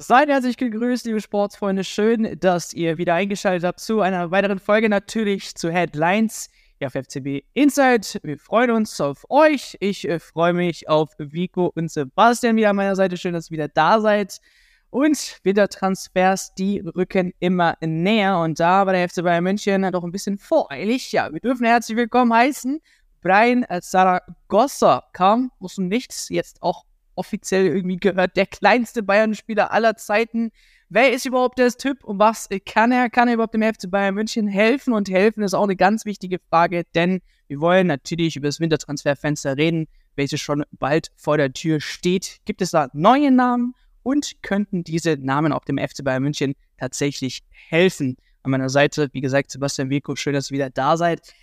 Seid herzlich gegrüßt, liebe Sportsfreunde. Schön, dass ihr wieder eingeschaltet habt zu einer weiteren Folge natürlich zu Headlines hier auf FCB Insight. Wir freuen uns auf euch. Ich äh, freue mich auf Vico und Sebastian wieder an meiner Seite. Schön, dass ihr wieder da seid. Und Wintertransfers, die rücken immer näher. Und da war der FC Bayern München doch ein bisschen voreilig. Ja, wir dürfen herzlich willkommen heißen. Brian Zaragoza kam aus Nichts, jetzt auch offiziell irgendwie gehört, der kleinste Bayern-Spieler aller Zeiten. Wer ist überhaupt der Typ und was kann er? Kann er überhaupt dem FC Bayern München helfen? Und helfen ist auch eine ganz wichtige Frage, denn wir wollen natürlich über das Wintertransferfenster reden, welches schon bald vor der Tür steht. Gibt es da neue Namen und könnten diese Namen auch dem FC Bayern München tatsächlich helfen? An meiner Seite, wie gesagt, Sebastian Wilko, schön, dass ihr wieder da seid.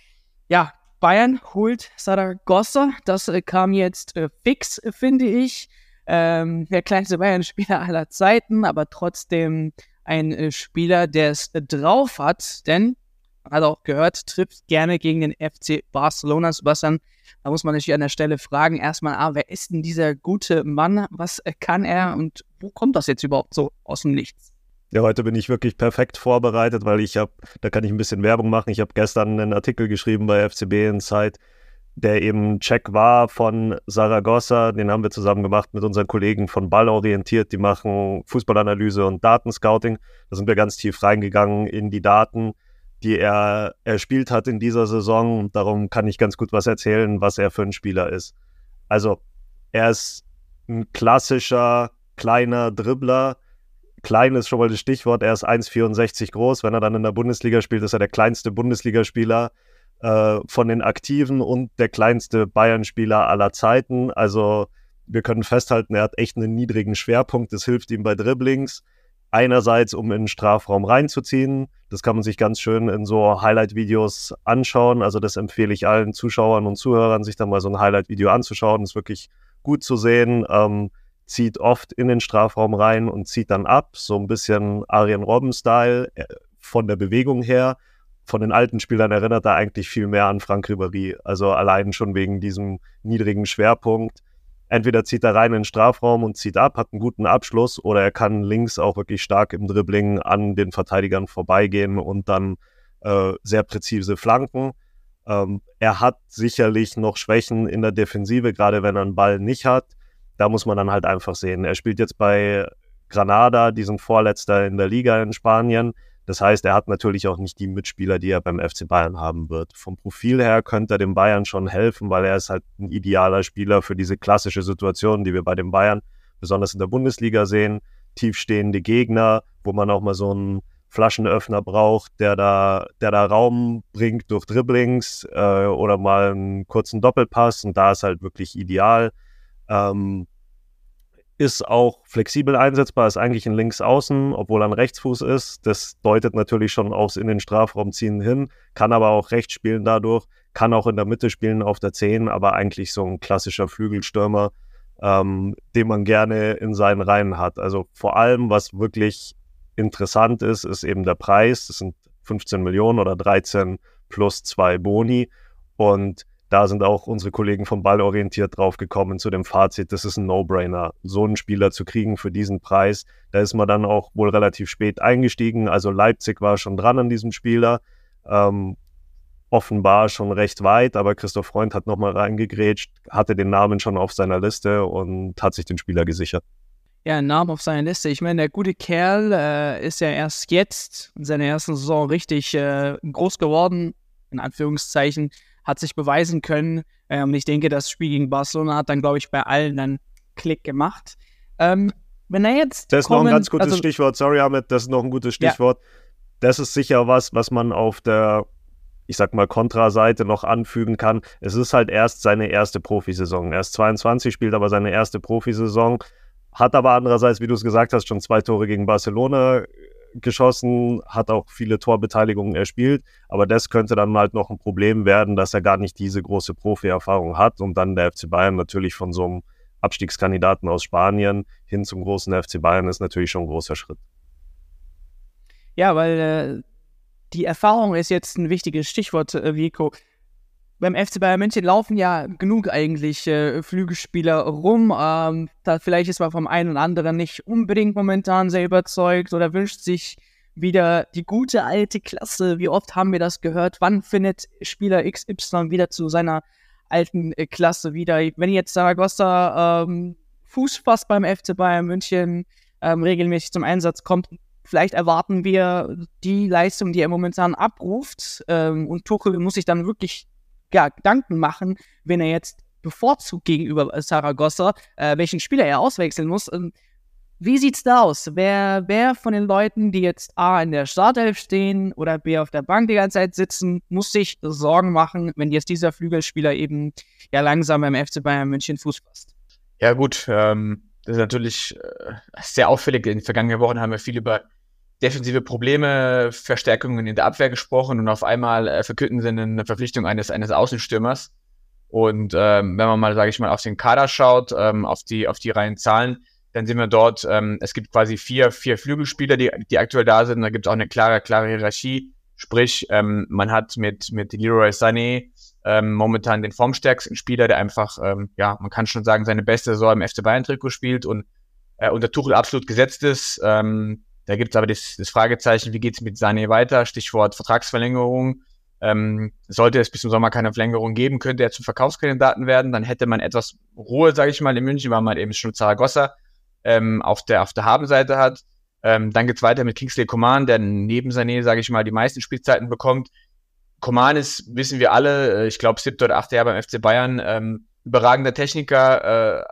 Ja, Bayern holt Saragossa. Das äh, kam jetzt äh, fix, finde ich. Ähm, der kleinste Bayern-Spieler aller Zeiten, aber trotzdem ein äh, Spieler, der es äh, drauf hat, denn, hat auch gehört, trifft gerne gegen den FC Barcelona. Sebastian, da muss man natürlich an der Stelle fragen, erstmal, ah, wer ist denn dieser gute Mann? Was äh, kann er und wo kommt das jetzt überhaupt so aus dem Nichts? Ja, heute bin ich wirklich perfekt vorbereitet, weil ich habe, da kann ich ein bisschen Werbung machen. Ich habe gestern einen Artikel geschrieben bei FCB Insight, der eben Check war von Saragossa. Den haben wir zusammen gemacht mit unseren Kollegen von Ball orientiert. Die machen Fußballanalyse und Datenscouting. Da sind wir ganz tief reingegangen in die Daten, die er erspielt hat in dieser Saison. Darum kann ich ganz gut was erzählen, was er für ein Spieler ist. Also, er ist ein klassischer kleiner Dribbler, klein ist schon mal das Stichwort. Er ist 1,64 groß. Wenn er dann in der Bundesliga spielt, ist er der kleinste Bundesligaspieler äh, von den Aktiven und der kleinste Bayern-Spieler aller Zeiten. Also wir können festhalten, er hat echt einen niedrigen Schwerpunkt. Das hilft ihm bei Dribblings. Einerseits, um in den Strafraum reinzuziehen. Das kann man sich ganz schön in so Highlight-Videos anschauen. Also das empfehle ich allen Zuschauern und Zuhörern, sich dann mal so ein Highlight-Video anzuschauen. Das ist wirklich gut zu sehen. Ähm, zieht oft in den Strafraum rein und zieht dann ab, so ein bisschen Arjen Robben-Style äh, von der Bewegung her. Von den alten Spielern erinnert er eigentlich viel mehr an Frank Ribéry, also allein schon wegen diesem niedrigen Schwerpunkt. Entweder zieht er rein in den Strafraum und zieht ab, hat einen guten Abschluss, oder er kann links auch wirklich stark im Dribbling an den Verteidigern vorbeigehen und dann äh, sehr präzise Flanken. Ähm, er hat sicherlich noch Schwächen in der Defensive, gerade wenn er einen Ball nicht hat da muss man dann halt einfach sehen. Er spielt jetzt bei Granada, diesen Vorletzter in der Liga in Spanien. Das heißt, er hat natürlich auch nicht die Mitspieler, die er beim FC Bayern haben wird. Vom Profil her könnte er dem Bayern schon helfen, weil er ist halt ein idealer Spieler für diese klassische Situation, die wir bei den Bayern besonders in der Bundesliga sehen. Tiefstehende Gegner, wo man auch mal so einen Flaschenöffner braucht, der da, der da Raum bringt durch Dribblings äh, oder mal einen kurzen Doppelpass. Und da ist halt wirklich ideal. Ähm, ist auch flexibel einsetzbar, ist eigentlich ein Linksaußen, obwohl er ein Rechtsfuß ist. Das deutet natürlich schon aufs in den Strafraum ziehen hin, kann aber auch rechts spielen dadurch, kann auch in der Mitte spielen auf der 10, aber eigentlich so ein klassischer Flügelstürmer, ähm, den man gerne in seinen Reihen hat. Also vor allem, was wirklich interessant ist, ist eben der Preis. Das sind 15 Millionen oder 13 plus zwei Boni. Und da sind auch unsere Kollegen vom Ball orientiert drauf gekommen zu dem Fazit, das ist ein No-Brainer, so einen Spieler zu kriegen für diesen Preis. Da ist man dann auch wohl relativ spät eingestiegen. Also Leipzig war schon dran an diesem Spieler. Ähm, offenbar schon recht weit, aber Christoph Freund hat nochmal reingegrätscht, hatte den Namen schon auf seiner Liste und hat sich den Spieler gesichert. Ja, einen Namen auf seiner Liste. Ich meine, der gute Kerl äh, ist ja erst jetzt in seiner ersten Saison richtig äh, groß geworden, in Anführungszeichen hat sich beweisen können. Ähm, ich denke, das Spiel gegen Barcelona hat dann, glaube ich, bei allen einen Klick gemacht. Ähm, wenn er jetzt. Das ist kommen, noch ein ganz gutes also, Stichwort. Sorry, Ahmed, das ist noch ein gutes Stichwort. Ja. Das ist sicher was, was man auf der, ich sag mal, Kontraseite noch anfügen kann. Es ist halt erst seine erste Profisaison. Er ist 22, spielt aber seine erste Profisaison. Hat aber andererseits, wie du es gesagt hast, schon zwei Tore gegen Barcelona geschossen, hat auch viele Torbeteiligungen erspielt, aber das könnte dann halt noch ein Problem werden, dass er gar nicht diese große Profi-Erfahrung hat und dann der FC Bayern natürlich von so einem Abstiegskandidaten aus Spanien hin zum großen FC Bayern ist natürlich schon ein großer Schritt. Ja, weil äh, die Erfahrung ist jetzt ein wichtiges Stichwort, äh, Vico. Beim FC Bayern München laufen ja genug eigentlich äh, Flügelspieler rum. Ähm, da vielleicht ist man vom einen oder anderen nicht unbedingt momentan sehr überzeugt oder wünscht sich wieder die gute alte Klasse. Wie oft haben wir das gehört? Wann findet Spieler XY wieder zu seiner alten äh, Klasse wieder? Wenn jetzt Saragossa ähm, fasst beim FC Bayern München, ähm, regelmäßig zum Einsatz kommt, vielleicht erwarten wir die Leistung, die er momentan abruft. Ähm, und Tuchel muss sich dann wirklich ja, Gedanken machen, wenn er jetzt bevorzugt gegenüber Saragossa, äh, welchen Spieler er auswechseln muss. Ähm, wie sieht's da aus? Wer, wer von den Leuten, die jetzt A in der Startelf stehen oder B auf der Bank die ganze Zeit sitzen, muss sich Sorgen machen, wenn jetzt dieser Flügelspieler eben ja langsam beim FC Bayern München Fuß fasst? Ja, gut, ähm, das ist natürlich äh, sehr auffällig. In den vergangenen Wochen haben wir viel über defensive Probleme, Verstärkungen in der Abwehr gesprochen und auf einmal äh, verkünden sie eine Verpflichtung eines, eines Außenstürmers. Und ähm, wenn man mal, sage ich mal, auf den Kader schaut, ähm, auf die auf die reinen Zahlen, dann sehen wir dort, ähm, es gibt quasi vier, vier Flügelspieler, die, die aktuell da sind. Da gibt es auch eine klare, klare Hierarchie. Sprich, ähm, man hat mit, mit Leroy Sané ähm, momentan den formstärksten Spieler, der einfach, ähm, ja, man kann schon sagen, seine beste Saison im FC Bayern-Trikot spielt und äh, unter Tuchel absolut gesetzt ist. Ähm, da gibt es aber das, das Fragezeichen, wie geht es mit Sané weiter? Stichwort Vertragsverlängerung. Ähm, sollte es bis zum Sommer keine Verlängerung geben, könnte er zum Verkaufskandidaten werden. Dann hätte man etwas Ruhe, sage ich mal, in München, weil man eben schon Zaragoza ähm, auf der, auf der Habenseite hat. Ähm, dann geht's weiter mit Kingsley Coman, der neben Sané, sage ich mal, die meisten Spielzeiten bekommt. Coman ist, wissen wir alle, äh, ich glaube, siebte oder achte Jahr beim FC Bayern, ähm, überragender Techniker, äh,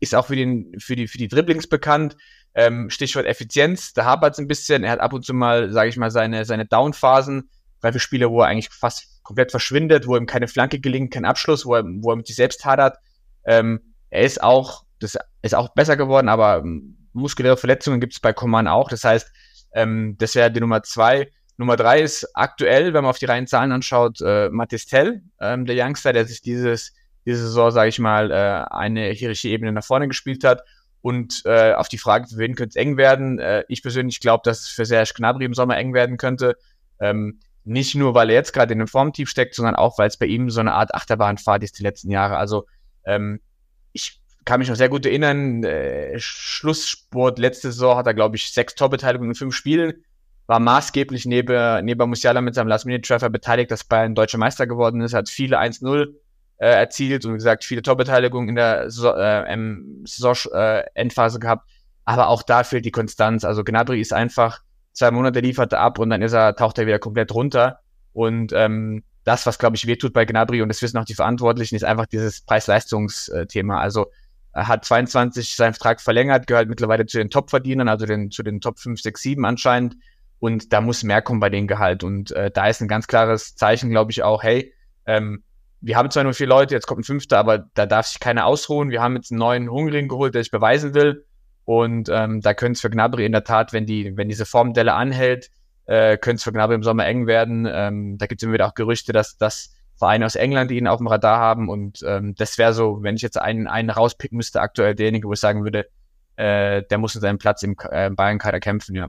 ist auch für, den, für, die, für die Dribblings bekannt. Ähm, Stichwort Effizienz, da hapert es ein bisschen. Er hat ab und zu mal, sage ich mal, seine, seine Down-Phasen, drei, vier Spiele, wo er eigentlich fast komplett verschwindet, wo ihm keine Flanke gelingt, kein Abschluss, wo er, wo er mit sich selbst hadert. Ähm, er ist auch das ist auch besser geworden, aber ähm, muskuläre Verletzungen gibt es bei Coman auch. Das heißt, ähm, das wäre die Nummer zwei. Nummer drei ist aktuell, wenn man auf die reinen Zahlen anschaut, äh, Matistel, ähm, der Youngster, der sich dieses, diese Saison, sage ich mal, äh, eine Hierarchie-Ebene nach vorne gespielt hat. Und äh, auf die Frage, für wen könnte es eng werden? Äh, ich persönlich glaube, dass es für Serge Gnabry im Sommer eng werden könnte. Ähm, nicht nur, weil er jetzt gerade in einem Formtief steckt, sondern auch, weil es bei ihm so eine Art Achterbahnfahrt ist die letzten Jahre. Also ähm, ich kann mich noch sehr gut erinnern, äh, Schlusssport letzte Saison hat er, glaube ich, sechs Torbeteiligungen in fünf Spielen, war maßgeblich neben, neben Musiala mit seinem Last-Minute-Treffer beteiligt, dass Bayern deutscher Meister geworden ist, hat viele 1-0 äh, erzielt und wie gesagt, viele Torbeteiligungen in der Saison-Endphase äh, gehabt, aber auch da fehlt die Konstanz. Also Gnabry ist einfach, zwei Monate liefert er ab und dann ist er, taucht er wieder komplett runter und ähm, das, was, glaube ich, wehtut bei Gnabry, und das wissen auch die Verantwortlichen, ist einfach dieses Preis-Leistungs-Thema. Also er hat 22 seinen Vertrag verlängert, gehört mittlerweile zu den Top-Verdienern, also den, zu den Top 5, 6, 7 anscheinend. Und da muss mehr kommen bei dem Gehalt. Und äh, da ist ein ganz klares Zeichen, glaube ich, auch, hey, ähm, wir haben zwar nur vier Leute, jetzt kommt ein Fünfter, aber da darf sich keiner ausruhen. Wir haben jetzt einen neuen Hungrigen geholt, der sich beweisen will. Und ähm, da könnte es für Gnabry in der Tat, wenn die, wenn diese Formdelle anhält, äh, könnte es für Gnabry im Sommer eng werden. Ähm, da gibt es immer wieder auch Gerüchte, dass, dass Vereine aus England, die ihn auf dem Radar haben. Und ähm, das wäre so, wenn ich jetzt einen, einen rauspicken müsste, aktuell derjenige, wo ich sagen würde, äh, der muss in seinem Platz im äh, Bayern-Kader kämpfen, ja.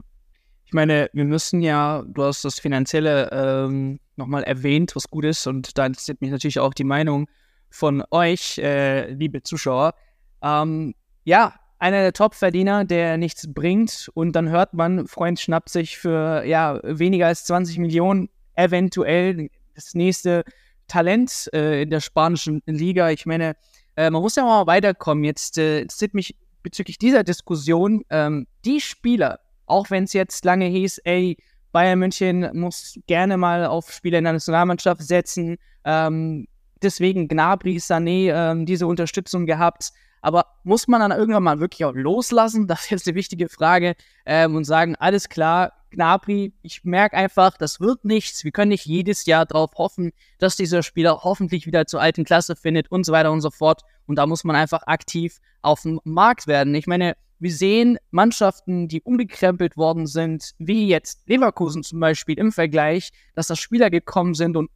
Ich meine, wir müssen ja, du hast das Finanzielle ähm, nochmal erwähnt, was gut ist, und da interessiert mich natürlich auch die Meinung von euch, äh, liebe Zuschauer. Ähm, ja, einer der Top-Verdiener, der nichts bringt, und dann hört man, Freund schnappt sich für ja weniger als 20 Millionen eventuell das nächste Talent äh, in der spanischen Liga. Ich meine, äh, man muss ja mal weiterkommen. Jetzt äh, interessiert mich bezüglich dieser Diskussion ähm, die Spieler, auch wenn es jetzt lange hieß, ey, Bayern München muss gerne mal auf Spieler in der Nationalmannschaft setzen. Ähm, deswegen Gnabry, Sané ähm, diese Unterstützung gehabt. Aber muss man dann irgendwann mal wirklich auch loslassen? Das ist jetzt eine wichtige Frage. Ähm, und sagen, alles klar, Gnabry, ich merke einfach, das wird nichts. Wir können nicht jedes Jahr darauf hoffen, dass dieser Spieler hoffentlich wieder zur alten Klasse findet und so weiter und so fort. Und da muss man einfach aktiv auf dem Markt werden. Ich meine, wir sehen Mannschaften, die umgekrempelt worden sind, wie jetzt Leverkusen zum Beispiel im Vergleich, dass da Spieler gekommen sind und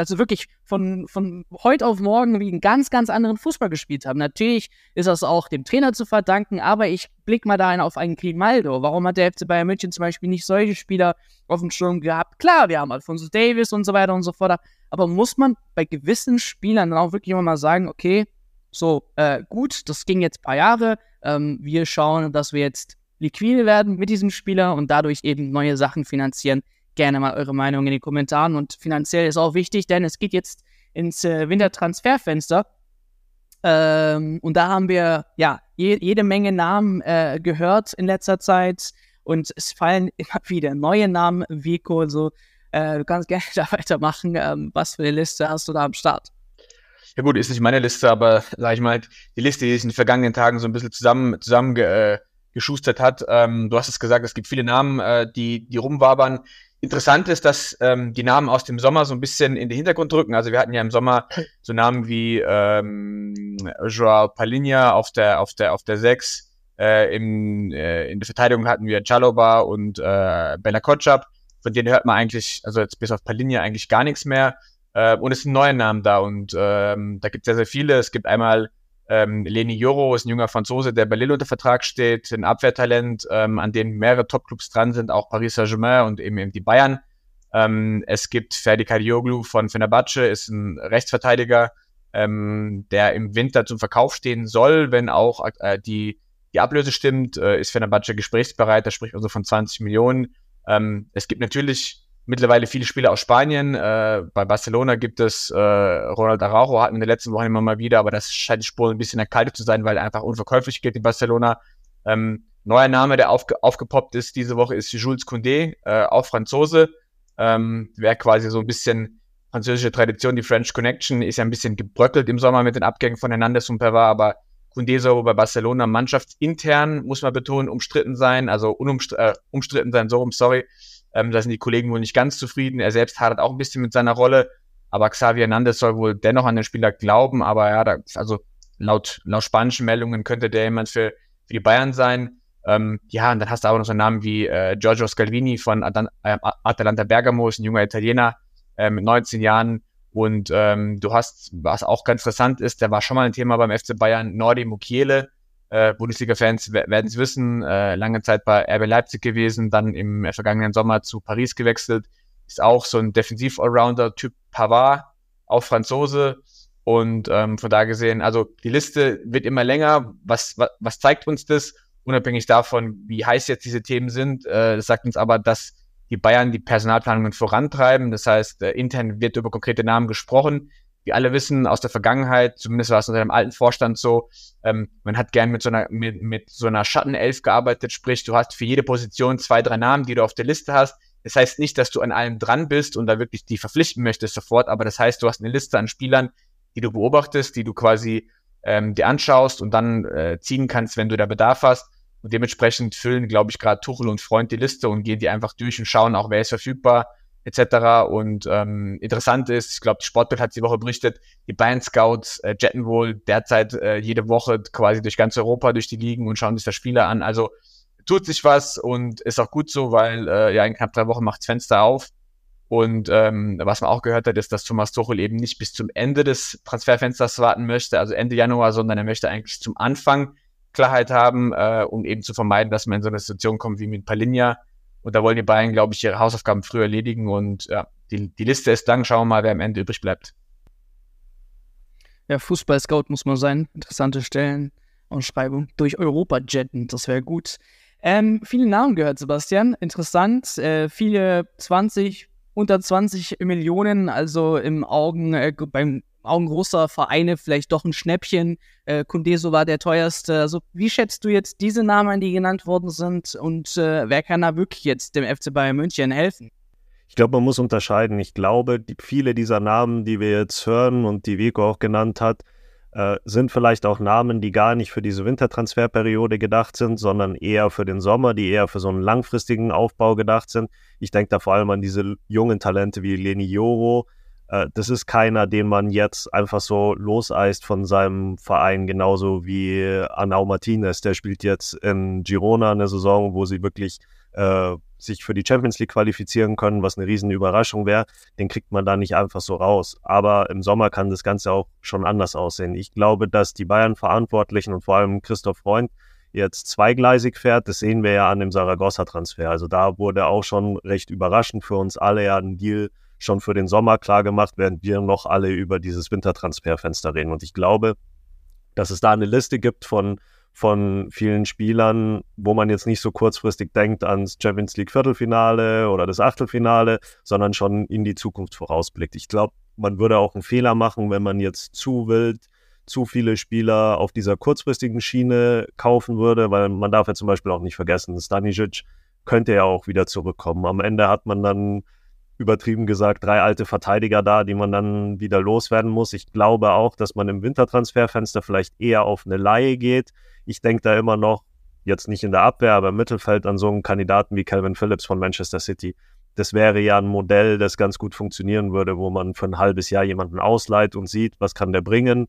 also wirklich von, von heute auf morgen wie einen ganz, ganz anderen Fußball gespielt haben. Natürlich ist das auch dem Trainer zu verdanken, aber ich blicke mal da auf einen Grimaldo. Warum hat der FC Bayern München zum Beispiel nicht solche Spieler auf dem Sturm gehabt? Klar, wir haben Alfonso Davis und so weiter und so fort, aber muss man bei gewissen Spielern dann auch wirklich immer mal sagen, okay, so, äh, gut, das ging jetzt ein paar Jahre, ähm, wir schauen, dass wir jetzt liquide werden mit diesem Spieler und dadurch eben neue Sachen finanzieren. Gerne mal eure Meinung in den Kommentaren. Und finanziell ist auch wichtig, denn es geht jetzt ins äh, Wintertransferfenster. Ähm, und da haben wir ja je, jede Menge Namen äh, gehört in letzter Zeit. Und es fallen immer wieder neue Namen. Vico, so, äh, du kannst gerne da weitermachen. Ähm, was für eine Liste hast du da am Start? Ja gut, ist nicht meine Liste, aber sag ich mal, die Liste, die sich in den vergangenen Tagen so ein bisschen zusammen, zusammen äh, geschustert hat. Ähm, du hast es gesagt, es gibt viele Namen, äh, die, die rumwabern. Interessant ist, dass ähm, die Namen aus dem Sommer so ein bisschen in den Hintergrund drücken. Also wir hatten ja im Sommer so Namen wie ähm, Joao Palinha auf der auf der auf der 6. Äh, im, äh, in der Verteidigung hatten wir Chaloba und äh, Bella Kotschap. Von denen hört man eigentlich, also jetzt bis auf Palinha eigentlich gar nichts mehr. Äh, und es sind neue Namen da und ähm, da gibt es sehr, sehr viele. Es gibt einmal ähm, Leni Joro ist ein junger Franzose, der bei Lille unter Vertrag steht, ein Abwehrtalent, ähm, an dem mehrere Topclubs dran sind, auch Paris Saint-Germain und eben, eben die Bayern. Ähm, es gibt Ferdi Kadioglu von Fenerbahce, ist ein Rechtsverteidiger, ähm, der im Winter zum Verkauf stehen soll, wenn auch äh, die, die Ablöse stimmt, äh, ist Fenerbahce gesprächsbereit, da spricht also von 20 Millionen. Ähm, es gibt natürlich mittlerweile viele Spieler aus Spanien. Äh, bei Barcelona gibt es äh, Ronald Araujo, hatten wir in der letzten Woche immer mal wieder, aber das scheint die Spur ein bisschen erkaltet zu sein, weil er einfach unverkäuflich geht in Barcelona. Ähm, neuer Name, der aufge aufgepoppt ist diese Woche, ist Jules Koundé, äh, auch Franzose. Ähm, Wäre quasi so ein bisschen französische Tradition, die French Connection ist ja ein bisschen gebröckelt im Sommer mit den Abgängen von Hernandez und Pavard, aber Koundé soll bei Barcelona mannschaftsintern, muss man betonen, umstritten sein, also unumstritten äh, umstritten sein, so rum, sorry, ähm, da sind die Kollegen wohl nicht ganz zufrieden. Er selbst hadert auch ein bisschen mit seiner Rolle. Aber Xavier Hernandez soll wohl dennoch an den Spieler glauben. Aber ja, da, also laut, laut spanischen Meldungen könnte der jemand für, für die Bayern sein. Ähm, ja, und dann hast du aber noch so einen Namen wie äh, Giorgio Scalvini von Adan äh, Atalanta Bergamo, ist ein junger Italiener äh, mit 19 Jahren. Und ähm, du hast, was auch ganz interessant ist, der war schon mal ein Thema beim FC Bayern, Nordi Mukiele, äh, Bundesliga-Fans werden es wissen, äh, lange Zeit bei RB Leipzig gewesen, dann im vergangenen Sommer zu Paris gewechselt, ist auch so ein Defensiv-Allrounder, Typ Pavard, auch Franzose. Und ähm, von da gesehen, also die Liste wird immer länger. Was, was, was zeigt uns das? Unabhängig davon, wie heiß jetzt diese Themen sind, äh, das sagt uns aber, dass die Bayern die Personalplanungen vorantreiben. Das heißt, äh, intern wird über konkrete Namen gesprochen wir alle wissen aus der Vergangenheit, zumindest war es unter dem alten Vorstand so, ähm, man hat gern mit so einer, mit, mit so einer Schattenelf gearbeitet, sprich, du hast für jede Position zwei, drei Namen, die du auf der Liste hast. Das heißt nicht, dass du an allem dran bist und da wirklich die verpflichten möchtest sofort, aber das heißt, du hast eine Liste an Spielern, die du beobachtest, die du quasi ähm, dir anschaust und dann äh, ziehen kannst, wenn du da Bedarf hast. Und dementsprechend füllen, glaube ich, gerade Tuchel und Freund die Liste und gehen die einfach durch und schauen auch, wer ist verfügbar etc. Und ähm, interessant ist, ich glaube, die Sportbild hat die Woche berichtet, die Bayern Scouts äh, jetten wohl derzeit äh, jede Woche quasi durch ganz Europa, durch die Ligen und schauen sich da Spieler an. Also tut sich was und ist auch gut so, weil äh, ja in knapp drei Wochen macht's Fenster auf. Und ähm, was man auch gehört hat, ist, dass Thomas Tuchel eben nicht bis zum Ende des Transferfensters warten möchte, also Ende Januar, sondern er möchte eigentlich zum Anfang Klarheit haben, äh, um eben zu vermeiden, dass man in so eine Situation kommt wie mit Palinja, und da wollen die Bayern, glaube ich, ihre Hausaufgaben früher erledigen. Und ja, die, die Liste ist lang. Schauen wir mal, wer am Ende übrig bleibt. Ja, Fußball-Scout muss man sein. Interessante Stellen und Schreibung. Durch Europa jetten, das wäre gut. Ähm, viele Namen gehört, Sebastian. Interessant. Äh, viele 20, unter 20 Millionen, also im Augen, äh, beim Augen großer Vereine vielleicht doch ein Schnäppchen. Äh, Kundeso war der teuerste. Also wie schätzt du jetzt diese Namen, die genannt worden sind und äh, wer kann da wirklich jetzt dem FC Bayern München helfen? Ich glaube, man muss unterscheiden. Ich glaube, die, viele dieser Namen, die wir jetzt hören und die Vico auch genannt hat, äh, sind vielleicht auch Namen, die gar nicht für diese Wintertransferperiode gedacht sind, sondern eher für den Sommer, die eher für so einen langfristigen Aufbau gedacht sind. Ich denke da vor allem an diese jungen Talente wie Leni Joro, äh, das ist keiner, den man jetzt einfach so loseist von seinem Verein, genauso wie Arnau Martinez. Der spielt jetzt in Girona eine Saison, wo sie wirklich äh, sich für die Champions League qualifizieren können, was eine riesen Überraschung wäre, den kriegt man da nicht einfach so raus. Aber im Sommer kann das Ganze auch schon anders aussehen. Ich glaube, dass die Bayern-Verantwortlichen und vor allem Christoph Freund jetzt zweigleisig fährt. Das sehen wir ja an dem Saragossa-Transfer. Also da wurde auch schon recht überraschend für uns alle ja ein Deal schon für den Sommer klar gemacht, während wir noch alle über dieses Wintertransferfenster reden. Und ich glaube, dass es da eine Liste gibt von, von vielen Spielern, wo man jetzt nicht so kurzfristig denkt ans Champions League Viertelfinale oder das Achtelfinale, sondern schon in die Zukunft vorausblickt. Ich glaube, man würde auch einen Fehler machen, wenn man jetzt zu wild zu viele Spieler auf dieser kurzfristigen Schiene kaufen würde, weil man darf ja zum Beispiel auch nicht vergessen, Stanisic könnte ja auch wieder zurückkommen. Am Ende hat man dann übertrieben gesagt drei alte Verteidiger da, die man dann wieder loswerden muss. Ich glaube auch, dass man im Wintertransferfenster vielleicht eher auf eine Laie geht. Ich denke da immer noch, jetzt nicht in der Abwehr, aber im Mittelfeld an so einen Kandidaten wie Calvin Phillips von Manchester City. Das wäre ja ein Modell, das ganz gut funktionieren würde, wo man für ein halbes Jahr jemanden ausleiht und sieht, was kann der bringen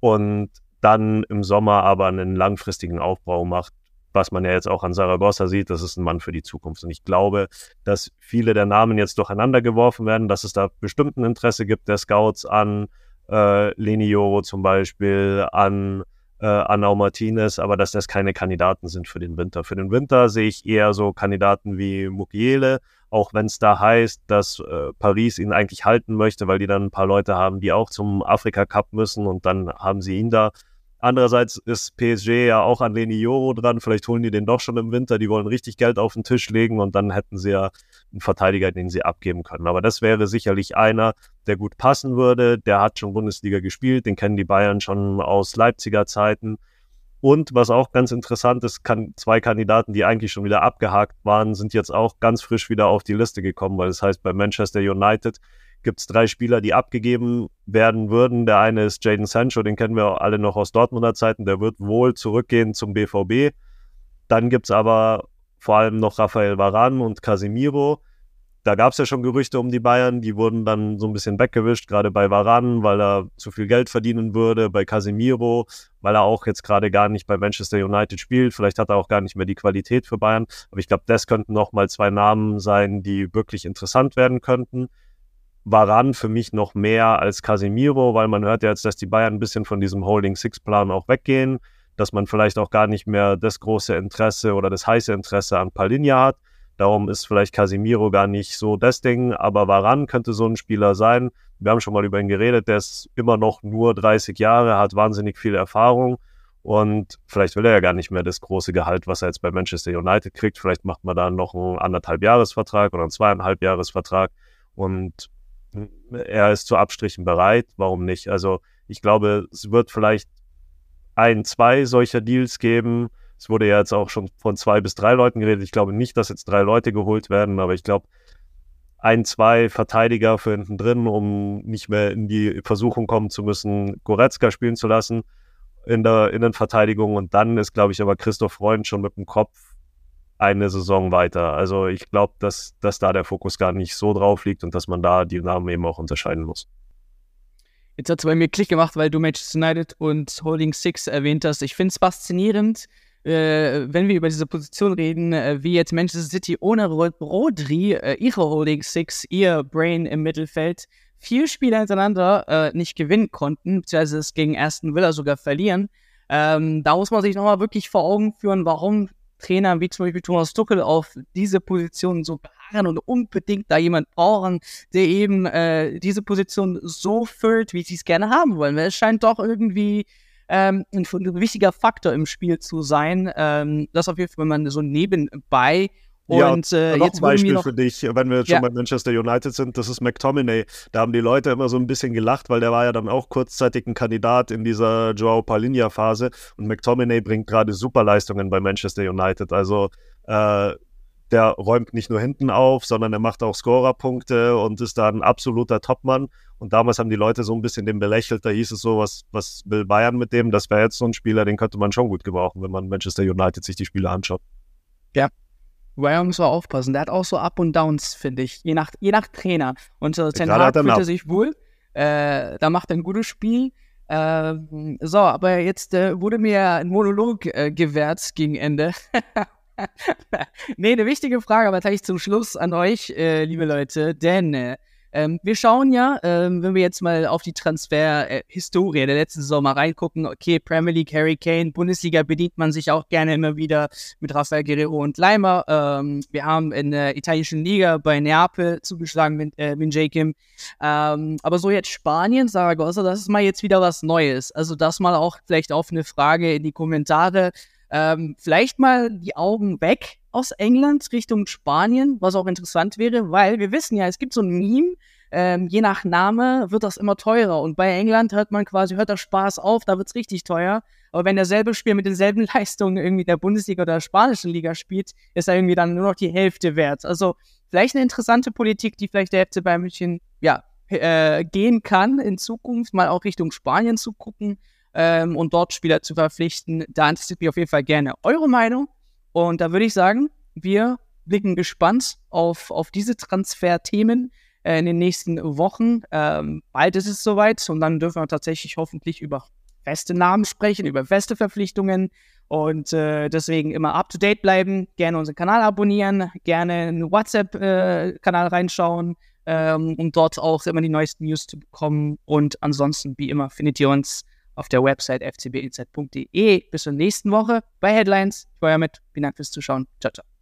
und dann im Sommer aber einen langfristigen Aufbau macht, was man ja jetzt auch an Saragossa sieht, das ist ein Mann für die Zukunft. Und ich glaube, dass viele der Namen jetzt durcheinander geworfen werden, dass es da bestimmten Interesse gibt der Scouts an äh, Lenioro zum Beispiel, an äh, Anau Martinez, aber dass das keine Kandidaten sind für den Winter. Für den Winter sehe ich eher so Kandidaten wie Mukiele, auch wenn es da heißt, dass äh, Paris ihn eigentlich halten möchte, weil die dann ein paar Leute haben, die auch zum Afrika Cup müssen und dann haben sie ihn da. Andererseits ist PSG ja auch an Leni Joro dran. Vielleicht holen die den doch schon im Winter. Die wollen richtig Geld auf den Tisch legen und dann hätten sie ja einen Verteidiger, den sie abgeben können. Aber das wäre sicherlich einer, der gut passen würde. Der hat schon Bundesliga gespielt. Den kennen die Bayern schon aus Leipziger Zeiten. Und was auch ganz interessant ist, kann, zwei Kandidaten, die eigentlich schon wieder abgehakt waren, sind jetzt auch ganz frisch wieder auf die Liste gekommen, weil das heißt, bei Manchester United gibt es drei Spieler, die abgegeben werden würden. Der eine ist Jaden Sancho, den kennen wir alle noch aus Dortmunder Zeiten, der wird wohl zurückgehen zum BVB. Dann gibt es aber vor allem noch Rafael Varan und Casemiro da gab es ja schon Gerüchte um die Bayern, die wurden dann so ein bisschen weggewischt, gerade bei Varan, weil er zu viel Geld verdienen würde, bei Casemiro, weil er auch jetzt gerade gar nicht bei Manchester United spielt. Vielleicht hat er auch gar nicht mehr die Qualität für Bayern. Aber ich glaube, das könnten nochmal zwei Namen sein, die wirklich interessant werden könnten. Varan für mich noch mehr als Casemiro, weil man hört ja jetzt, dass die Bayern ein bisschen von diesem Holding Six Plan auch weggehen, dass man vielleicht auch gar nicht mehr das große Interesse oder das heiße Interesse an Palinja hat. Darum ist vielleicht Casimiro gar nicht so das Ding, aber Varan könnte so ein Spieler sein. Wir haben schon mal über ihn geredet, der ist immer noch nur 30 Jahre, hat wahnsinnig viel Erfahrung und vielleicht will er ja gar nicht mehr das große Gehalt, was er jetzt bei Manchester United kriegt. Vielleicht macht man da noch einen anderthalb Jahresvertrag oder einen zweieinhalb Jahresvertrag und er ist zu Abstrichen bereit. Warum nicht? Also ich glaube, es wird vielleicht ein, zwei solcher Deals geben es wurde ja jetzt auch schon von zwei bis drei Leuten geredet. Ich glaube nicht, dass jetzt drei Leute geholt werden, aber ich glaube, ein, zwei Verteidiger für hinten drin, um nicht mehr in die Versuchung kommen zu müssen, Goretzka spielen zu lassen in der Innenverteidigung. Und dann ist, glaube ich, aber Christoph Freund schon mit dem Kopf eine Saison weiter. Also ich glaube, dass, dass da der Fokus gar nicht so drauf liegt und dass man da die Namen eben auch unterscheiden muss. Jetzt hat es bei mir Klick gemacht, weil du Manchester United und Holding Six erwähnt hast. Ich finde es faszinierend, äh, wenn wir über diese Position reden, äh, wie jetzt Manchester City ohne Rodri, äh, ihre Holding Six, ihr Brain im Mittelfeld, vier Spiele hintereinander äh, nicht gewinnen konnten, beziehungsweise es gegen Aston Villa sogar verlieren. Ähm, da muss man sich nochmal wirklich vor Augen führen, warum Trainer wie zum Beispiel Thomas Tuchel auf diese Position so beharren und unbedingt da jemand brauchen, der eben äh, diese Position so füllt, wie sie es gerne haben wollen. Weil es scheint doch irgendwie ähm, ein, ein, wichtiger Faktor im Spiel zu sein. Ähm, das auf jeden Fall, wenn man so nebenbei und ja, äh, noch jetzt ein Beispiel noch, für dich, wenn wir jetzt ja. schon bei Manchester United sind, das ist McTominay. Da haben die Leute immer so ein bisschen gelacht, weil der war ja dann auch kurzzeitig ein Kandidat in dieser Joao Palinha-Phase und McTominay bringt gerade Superleistungen bei Manchester United. Also äh, der räumt nicht nur hinten auf, sondern er macht auch Scorerpunkte und ist da ein absoluter Topmann. Und damals haben die Leute so ein bisschen den belächelt. Da hieß es so, was, was will Bayern mit dem? Das wäre jetzt so ein Spieler, den könnte man schon gut gebrauchen, wenn man Manchester United sich die Spiele anschaut. Ja. Bayern muss auch aufpassen. Der hat auch so Up und Downs, finde ich. Je nach, je nach Trainer. Und äh, Ten Hag fühlt er sich wohl. Äh, da macht er ein gutes Spiel. Äh, so, aber jetzt äh, wurde mir ein Monolog äh, gewährt gegen Ende. nee, eine wichtige Frage, aber tatsächlich zum Schluss an euch, äh, liebe Leute, denn äh, ähm, wir schauen ja, ähm, wenn wir jetzt mal auf die Transfer-Historie der letzten Saison mal reingucken, okay, Premier League, Harry Kane, Bundesliga bedient man sich auch gerne immer wieder mit Rafael Guerrero und Leimer. Ähm, wir haben in der italienischen Liga bei Neapel zugeschlagen mit, äh, mit Jakim. Ähm, aber so jetzt Spanien, Saragossa, das ist mal jetzt wieder was Neues. Also das mal auch vielleicht auf eine Frage in die Kommentare. Ähm, vielleicht mal die Augen weg aus England Richtung Spanien, was auch interessant wäre, weil wir wissen ja, es gibt so ein Meme, ähm, je nach Name wird das immer teurer. Und bei England hört man quasi, hört der Spaß auf, da wird es richtig teuer. Aber wenn derselbe Spiel mit denselben Leistungen irgendwie der Bundesliga oder der spanischen Liga spielt, ist er irgendwie dann nur noch die Hälfte wert. Also vielleicht eine interessante Politik, die vielleicht der FC Bayern München, ja, äh, gehen kann in Zukunft, mal auch Richtung Spanien zu gucken ähm, und dort Spieler zu verpflichten. Da interessiert mich auf jeden Fall gerne eure Meinung. Und da würde ich sagen, wir blicken gespannt auf, auf diese Transferthemen äh, in den nächsten Wochen. Ähm, bald ist es soweit und dann dürfen wir tatsächlich hoffentlich über feste Namen sprechen, über feste Verpflichtungen. Und äh, deswegen immer up to date bleiben, gerne unseren Kanal abonnieren, gerne einen WhatsApp-Kanal äh, reinschauen, ähm, um dort auch immer die neuesten News zu bekommen. Und ansonsten, wie immer, findet ihr uns auf der Website fcbinsight.de. Bis zur nächsten Woche bei Headlines. Ich war ja mit. Vielen Dank fürs Zuschauen. Ciao, ciao.